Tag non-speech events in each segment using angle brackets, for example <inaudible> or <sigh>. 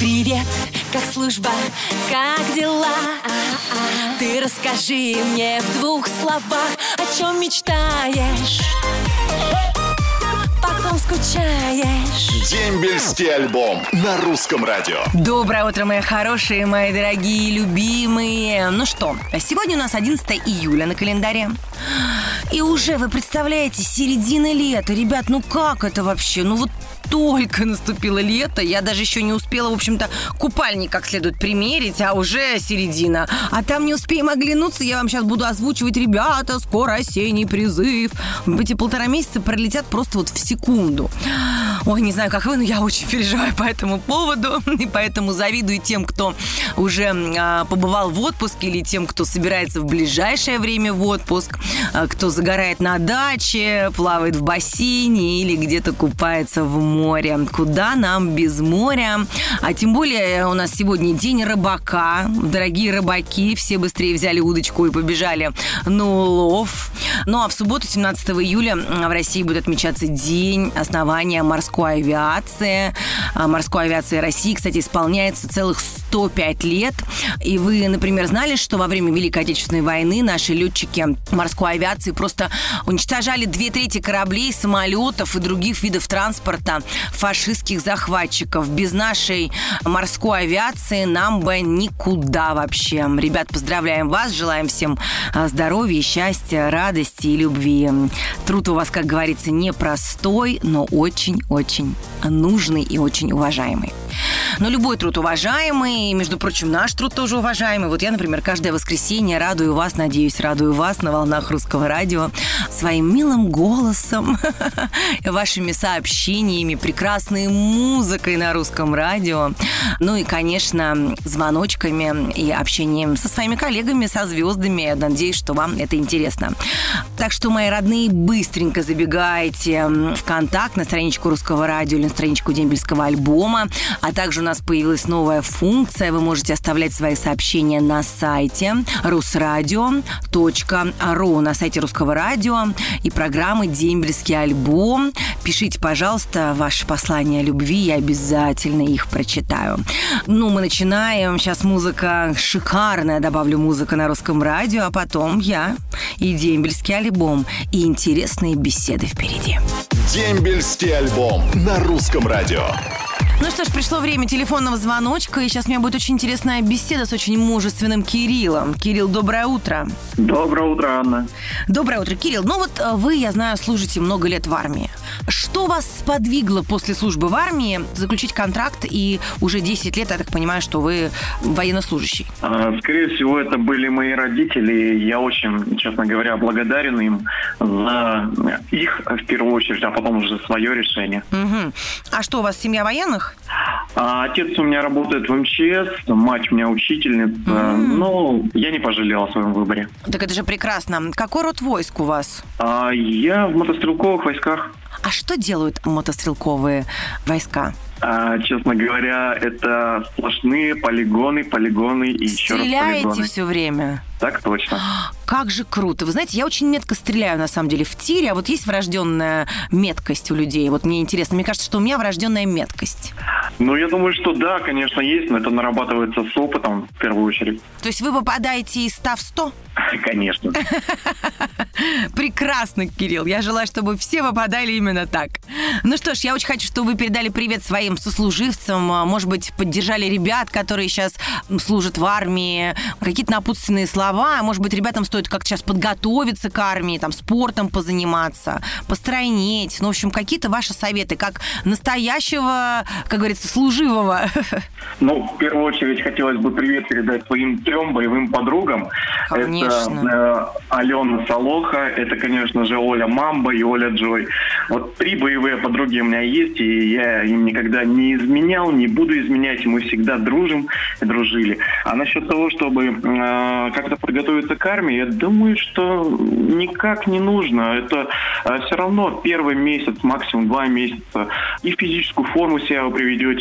Привет, как служба, как дела? Ты расскажи мне в двух словах, о чем мечтаешь, потом скучаешь. Дембельский альбом на русском радио. Доброе утро, мои хорошие, мои дорогие, любимые. Ну что, сегодня у нас 11 июля на календаре. И уже, вы представляете, середина лета. Ребят, ну как это вообще? Ну вот только наступило лето, я даже еще не успела, в общем-то, купальник как следует примерить, а уже середина. А там не успеем оглянуться, я вам сейчас буду озвучивать, ребята, скоро осенний призыв. Эти полтора месяца пролетят просто вот в секунду. Ой, не знаю, как вы, но я очень переживаю по этому поводу, <laughs> и поэтому завидую тем, кто уже а, побывал в отпуске, или тем, кто собирается в ближайшее время в отпуск, а, кто загорает на даче, плавает в бассейне или где-то купается в море. Куда нам без моря? А тем более у нас сегодня день рыбака. Дорогие рыбаки, все быстрее взяли удочку и побежали на улов. Ну а в субботу, 17 июля, в России будет отмечаться День основания морской авиации. А Морской авиации России, кстати, исполняется целых 105 лет. И вы, например, знали, что во время Великой Отечественной войны наши летчики морской авиации просто уничтожали две трети кораблей, самолетов и других видов транспорта фашистских захватчиков. Без нашей морской авиации нам бы никуда вообще. Ребят, поздравляем вас, желаем всем а, здоровья, счастья, радости и любви. Труд у вас, как говорится, непростой, но очень-очень нужный и очень уважаемый. Но любой труд уважаемый, и, между прочим, наш труд тоже уважаемый. Вот я, например, каждое воскресенье радую вас, надеюсь, радую вас на волнах русского радио своим милым голосом, <laughs> вашими сообщениями, прекрасной музыкой на русском радио, ну и, конечно, звоночками и общением со своими коллегами, со звездами. Я надеюсь, что вам это интересно. Так что, мои родные, быстренько забегайте в контакт на страничку русского радио или на страничку дембельского альбома, а также у нас появилась новая функция. Вы можете оставлять свои сообщения на сайте rusradio.ru, на сайте русского радио и программы «Дембельский альбом». Пишите, пожалуйста, ваши послания любви, я обязательно их прочитаю. Ну, мы начинаем. Сейчас музыка шикарная, добавлю музыка на русском радио, а потом я и дембельский альбом, и интересные беседы впереди. Дембельский альбом на русском радио. Ну что ж, пришло время телефонного звоночка, и сейчас у меня будет очень интересная беседа с очень мужественным Кириллом. Кирилл, доброе утро. Доброе утро, Анна. Доброе утро, Кирилл. Ну вот э, вы, я знаю, служите много лет в армии. Что вас сподвигло после службы в армии заключить контракт и уже 10 лет, я так понимаю, что вы военнослужащий? А, Скорее всего, это были мои родители. Я очень, честно говоря, благодарен им за их, в первую очередь, а потом уже свое решение. Мгм. А что, у вас семья военных? А Отец у меня работает в МЧС, мать у меня учительница. Но я не пожалел о своем выборе. Так это же прекрасно. Какой род войск у вас? А Я в мотострелковых войсках. А что делают мотострелковые войска? А, Честно говоря, это сплошные полигоны, полигоны и еще раз полигоны. все время? Так точно. Как же круто. Вы знаете, я очень метко стреляю, на самом деле, в тире, а вот есть врожденная меткость у людей? Вот мне интересно. Мне кажется, что у меня врожденная меткость. Ну, я думаю, что да, конечно, есть, но это нарабатывается с опытом в первую очередь. То есть вы попадаете из 100 в 100? <laughs> Конечно. <laughs> Прекрасно, Кирилл. Я желаю, чтобы все попадали именно так. Ну что ж, я очень хочу, чтобы вы передали привет своим сослуживцам, а, может быть, поддержали ребят, которые сейчас служат в армии, какие-то напутственные слова. Может быть, ребятам стоит как-то сейчас подготовиться к армии, там, спортом позаниматься, постройнеть. Ну, в общем, какие-то ваши советы, как настоящего, как говорится, служивого. Ну, в первую очередь хотелось бы привет передать своим трем боевым подругам. Конечно. Это э, Алена Солоха, это, конечно же, Оля Мамба и Оля Джой. Вот три боевые подруги у меня есть, и я им никогда не изменял, не буду изменять, и мы всегда дружим и дружили. А насчет того, чтобы э, как-то подготовиться к армии, я думаю, что никак не нужно. Это все равно первый месяц, максимум два месяца, и физическую форму себя вы приведете,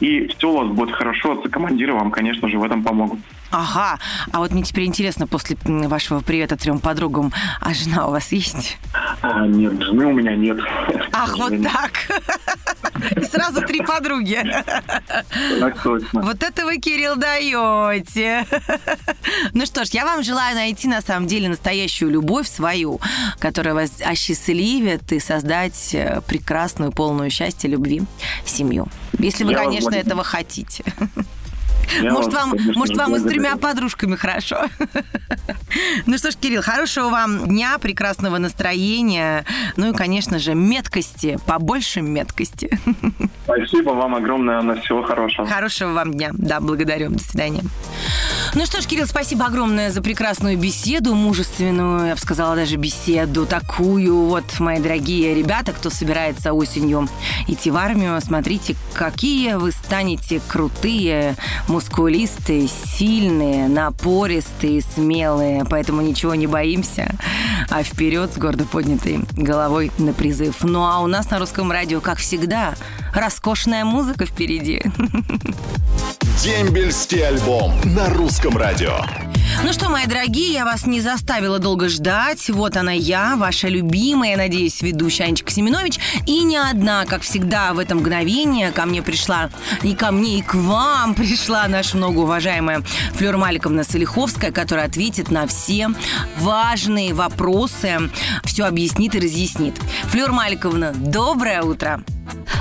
и все у вас будет хорошо, а командиры вам, конечно же, в этом помогут. Ага. А вот мне теперь интересно, после вашего привета трем подругам, а жена у вас есть? А, нет, жены у меня нет. Ах, вот так. <laughs> И сразу три подруги. Так точно. Вот это вы, Кирилл, даете. Ну что ж, я вам желаю найти на самом деле настоящую любовь свою, которая вас осчастливит и создать э, прекрасную, полную счастья, любви семью. Если вы, Я конечно, этого хотите. Я Может, вам, конечно, может, вам и с тремя подружками хорошо. <laughs> Ну что ж, Кирилл, хорошего вам дня, прекрасного настроения, ну и, конечно же, меткости, побольше меткости. <laughs> Спасибо вам огромное, Анна. Всего хорошего. Хорошего вам дня. Да, благодарю. До свидания. Ну что ж, Кирилл, спасибо огромное за прекрасную беседу, мужественную, я бы сказала, даже беседу такую. Вот, мои дорогие ребята, кто собирается осенью идти в армию, смотрите, какие вы станете крутые, мускулистые, сильные, напористые, смелые. Поэтому ничего не боимся, а вперед с гордо поднятой головой на призыв. Ну а у нас на русском радио, как всегда, роскошная музыка впереди. <laughs> Дембельский альбом на русском радио. Ну что, мои дорогие, я вас не заставила долго ждать. Вот она я, ваша любимая, надеюсь, ведущая Анечка Семенович. И не одна, как всегда, в это мгновение ко мне пришла, и ко мне, и к вам <laughs> пришла наша многоуважаемая Флёра Маликовна Солиховская, которая ответит на все важные вопросы, все объяснит и разъяснит. Флёр Маликовна, доброе утро.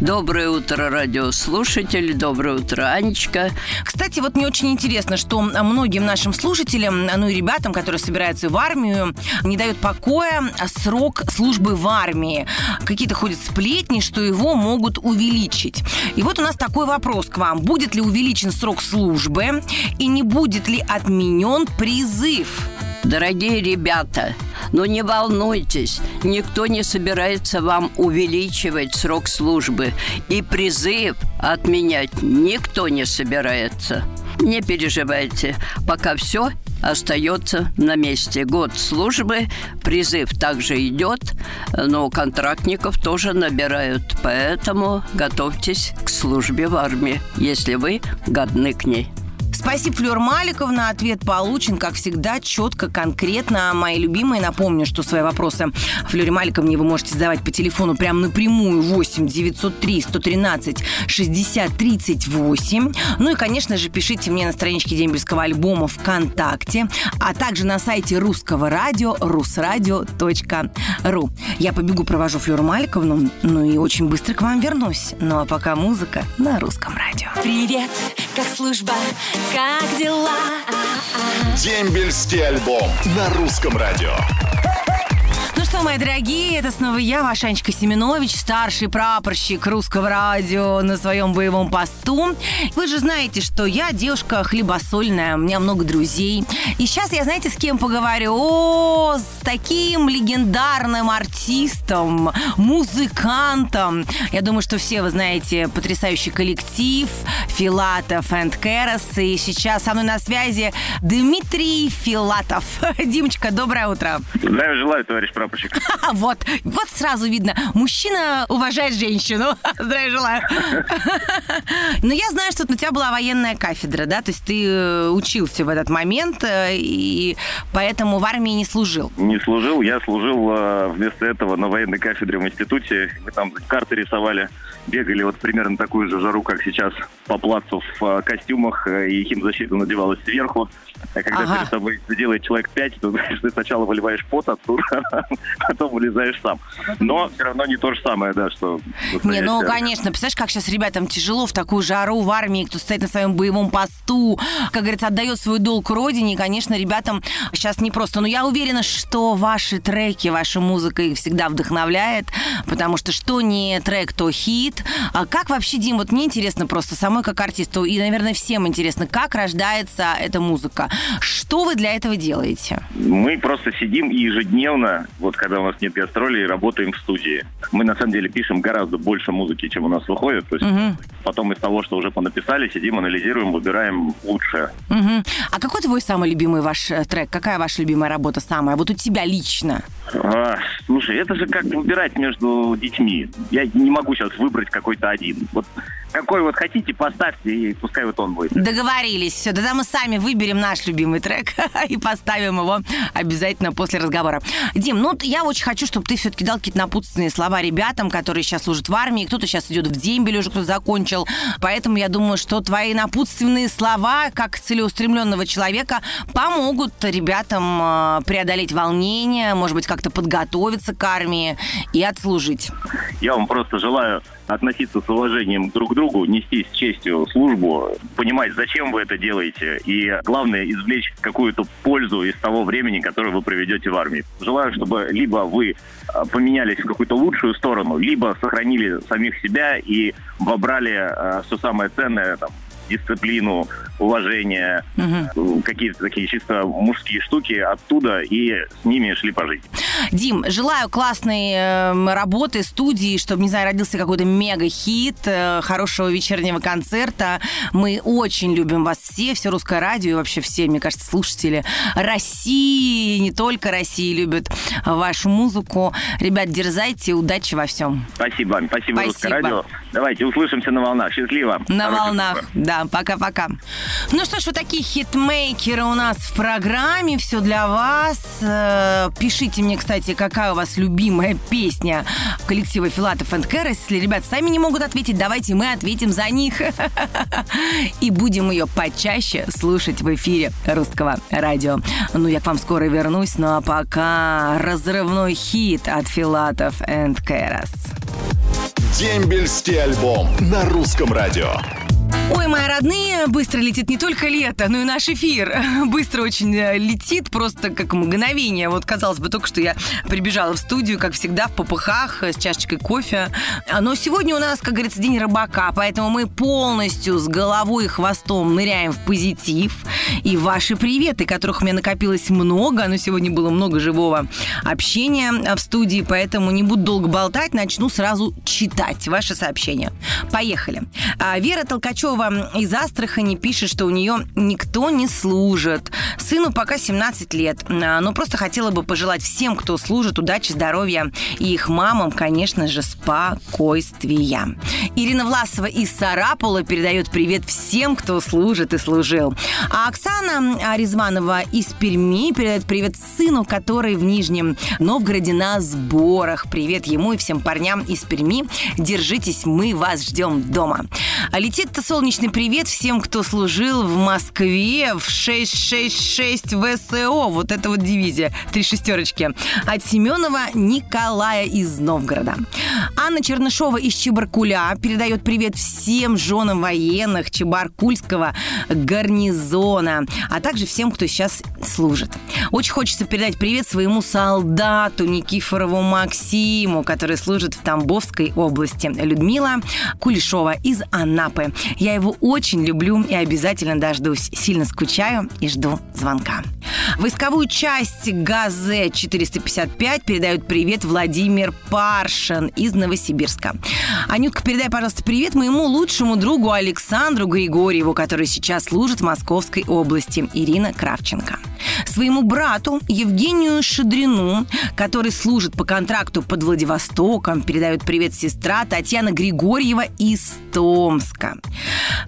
Доброе утро, радиослушатели. Доброе утро, Анечка. Кстати, вот мне очень интересно, что многим нашим слушателям, ну и ребятам, которые собираются в армию, не дает покоя срок службы в армии. Какие-то ходят сплетни, что его могут увеличить. И вот у нас такой вопрос к вам. Будет ли увеличен срок службы и не будет ли отменен призыв? Дорогие ребята, ну не волнуйтесь, никто не собирается вам увеличивать срок службы. И призыв отменять никто не собирается. Не переживайте, пока все остается на месте. Год службы, призыв также идет, но контрактников тоже набирают. Поэтому готовьтесь к службе в армии, если вы годны к ней. Спасибо, Флёр Маликовна. Ответ получен, как всегда, четко, конкретно. Мои любимые, напомню, что свои вопросы Флёре Маликовне вы можете задавать по телефону прямо напрямую 8 903 113 60 38. Ну и, конечно же, пишите мне на страничке Дембельского альбома ВКонтакте, а также на сайте русского радио rusradio.ru. Я побегу, провожу Флёру Маликовну, ну и очень быстро к вам вернусь. Ну а пока музыка на русском радио. Привет, как служба, как дела? Дембельский альбом на русском радио. Что, мои дорогие, это снова я, ваша Анечка Семенович, старший прапорщик русского радио на своем боевом посту. Вы же знаете, что я девушка хлебосольная, у меня много друзей. И сейчас я, знаете, с кем поговорю? О, с таким легендарным артистом, музыкантом. Я думаю, что все вы знаете потрясающий коллектив Филатов энд Кэрос. И сейчас со мной на связи Дмитрий Филатов. <laughs> Димочка, доброе утро. Здравия желаю, товарищ прапорщик. <laughs> Вот, вот сразу видно. Мужчина уважает женщину. <laughs> Здравия желаю. <laughs> Но я знаю, что у тебя была военная кафедра, да? То есть ты э, учился в этот момент, э, и поэтому в армии не служил. Не служил, я служил э, вместо этого на военной кафедре в институте. Мы там карты рисовали, бегали вот примерно такую же жару, как сейчас по плацу в костюмах, и химзащита надевалась сверху. А когда Ага. перед тобой делает человек пять, то знаешь, ты сначала выливаешь пот оттуда, потом вылезаешь сам. Но все равно не то же самое, да, что... Не, ну, конечно, представляешь, как сейчас ребятам тяжело в такую жару в армии, кто стоит на своем боевом посту, как говорится, отдает свой долг родине, и, конечно, ребятам сейчас непросто. Но я уверена, что ваши треки, ваша музыка их всегда вдохновляет, потому что что не трек, то хит. А как вообще, Дим, вот мне интересно просто самой как артисту, и, наверное, всем интересно, как рождается эта музыка? Что вы для этого делаете? Мы просто сидим и ежедневно, вот когда у нас нет гастролей, работаем в студии. Мы на самом деле пишем гораздо больше музыки, чем у нас выходит. То есть потом из того, что уже понаписали, сидим, анализируем, выбираем лучшее. Мгм. А какой твой самый любимый ваш э, трек? Какая ваша любимая работа самая? Вот у тебя лично. А, слушай, это же как выбирать между детьми. Я не могу сейчас выбрать какой-то один. Вот какой вот хотите, поставьте, и пускай вот он будет. Договорились. Все, тогда мы сами выберем наш любимый трек <laughs> и поставим его обязательно после разговора. Дим, ну я очень хочу, чтобы ты все-таки дал какие-то напутственные слова ребятам, которые сейчас служат в армии. Кто-то сейчас идет в дембель, уже кто-то закончил. Поэтому я думаю, что твои напутственные слова, как целеустремленного человека, помогут ребятам э, преодолеть волнение, может быть, как-то подготовиться к армии и отслужить. Я вам просто желаю относиться с уважением друг к другу, нести с честью службу, понимать, зачем вы это делаете, и главное, извлечь какую-то пользу из того времени, которое вы проведете в армии. Желаю, чтобы либо вы а, поменялись в какую-то лучшую сторону, либо сохранили самих себя и вобрали э, все самое ценное, там, дисциплину, уважение, угу. какие-то такие чисто мужские штуки оттуда и с ними шли по жизни. Дим, желаю классной э, работы, студии, чтобы, не знаю, родился какой-то мега-хит, э, хорошего вечернего концерта. Мы очень любим вас все, все русское радио и вообще все, мне кажется, слушатели России, не только России любят вашу музыку. Ребят, дерзайте, удачи во всем. Спасибо, спасибо, спасибо. русское радио. Давайте услышимся на волнах. Счастливо. На Хорошего волнах, утра. да. Пока-пока. Ну что ж, вот такие хитмейкеры у нас в программе. Все для вас. Э, пишите мне, кстати, какая у вас любимая песня коллектива Филатов энд Кэррис. Если ребят сами не могут ответить, давайте мы ответим за них. <laughs> И будем ее почаще слушать в эфире русского радио. Ну, я к вам скоро вернусь, ну а пока разрывной хит от Филатов энд Кэррис. Дембельский альбом на русском радио. Ой, мои родные, быстро летит не только лето, но и наш эфир. <laughs> Быстро очень э, летит, просто как мгновение. Вот, казалось бы, только что я прибежала в студию, как всегда, в попыхах, с чашечкой кофе. А, но сегодня у нас, как говорится, день рыбака, поэтому мы полностью с головой и хвостом ныряем в позитив. И ваши приветы, которых у меня накопилось много, но сегодня было много живого общения в студии, поэтому не буду долго болтать, начну сразу читать ваши сообщения. Поехали. А, Вера Толкачева Пугачева из Астрахани пишет, что у нее никто не служит. Сыну пока 17 лет, а, но просто хотела бы пожелать всем, кто служит, удачи, здоровья и их мамам, конечно же, спокойствия. Ирина Власова из Сарапула передает привет всем, кто служит и служил. А Оксана Аризманова из Перми передает привет сыну, который в Нижнем Новгороде на сборах. Привет ему и всем парням из Перми. Держитесь, мы вас ждем дома. Летит-то солнце солнечный привет всем, кто служил в Москве в 666 ВСО. Вот это вот дивизия. Три шестерочки. От Семенова Николая из Новгорода. Анна Чернышова из Чебаркуля передает привет всем женам военных Чебаркульского гарнизона, а также всем, кто сейчас служит. Очень хочется передать привет своему солдату Никифорову Максиму, который служит в Тамбовской области. Людмила Кулешова из Анапы. Я его очень люблю и обязательно дождусь. Сильно скучаю и жду звонка. Войсковую часть ГАЗ-455 передают привет Владимир Паршин из Новосибирска. Анютка, передай, пожалуйста, привет моему лучшему другу Александру Григорьеву, который сейчас служит в Московской области, Ирина Кравченко. Своему брату Евгению Шадрину, который служит по контракту под Владивостоком, передает привет сестра Татьяна Григорьева из Томска.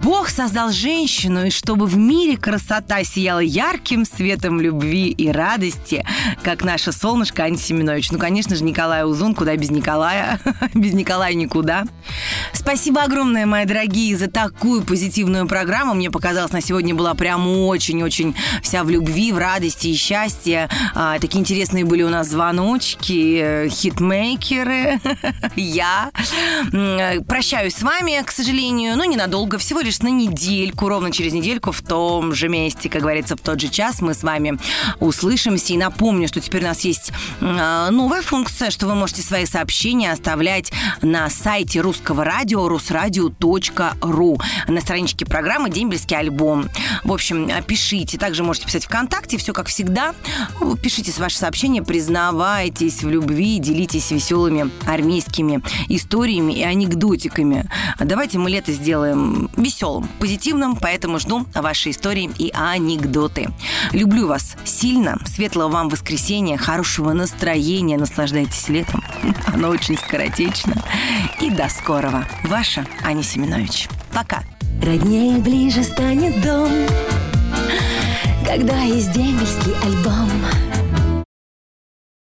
Бог создал женщину, и чтобы в мире красота сияла ярким светом любви и радости, как наше солнышко Ани Семенович. Ну, конечно же, Николай Узун, куда без Николая, <laughs> без Николая никуда. Спасибо огромное, мои дорогие, за такую позитивную программу. Мне показалось, на сегодня была прям очень-очень вся в любви, в радости и счастье. А, такие интересные были у нас звоночки, э, хитмейкеры, <laughs> я. Прощаюсь с вами, к сожалению, но ненадолго, всего лишь на недельку, ровно через недельку в том же месте, как говорится, в тот же час мы с вами услышимся. И напомню, что теперь у нас есть а, новая функция, что вы можете свои сообщения оставлять на сайте русского радио rusradio.ru на страничке программы «Дембельский альбом». В общем, пишите. Также можете писать ВКонтакте. Все как всегда. Пишите ваши сообщения, признавайтесь в любви, делитесь веселыми армейскими историями и анекдотиками. Давайте мы лето сделаем веселым, позитивным, поэтому жду ваши истории и анекдоты. Люблю вас сильно. Светлого вам воскресенья, хорошего настроения. Наслаждайтесь летом. <laughs> Оно очень скоротечно. И до скорого. Ваша Аня Семенович. Пока. Роднее ближе станет дом Когда есть дембельский альбом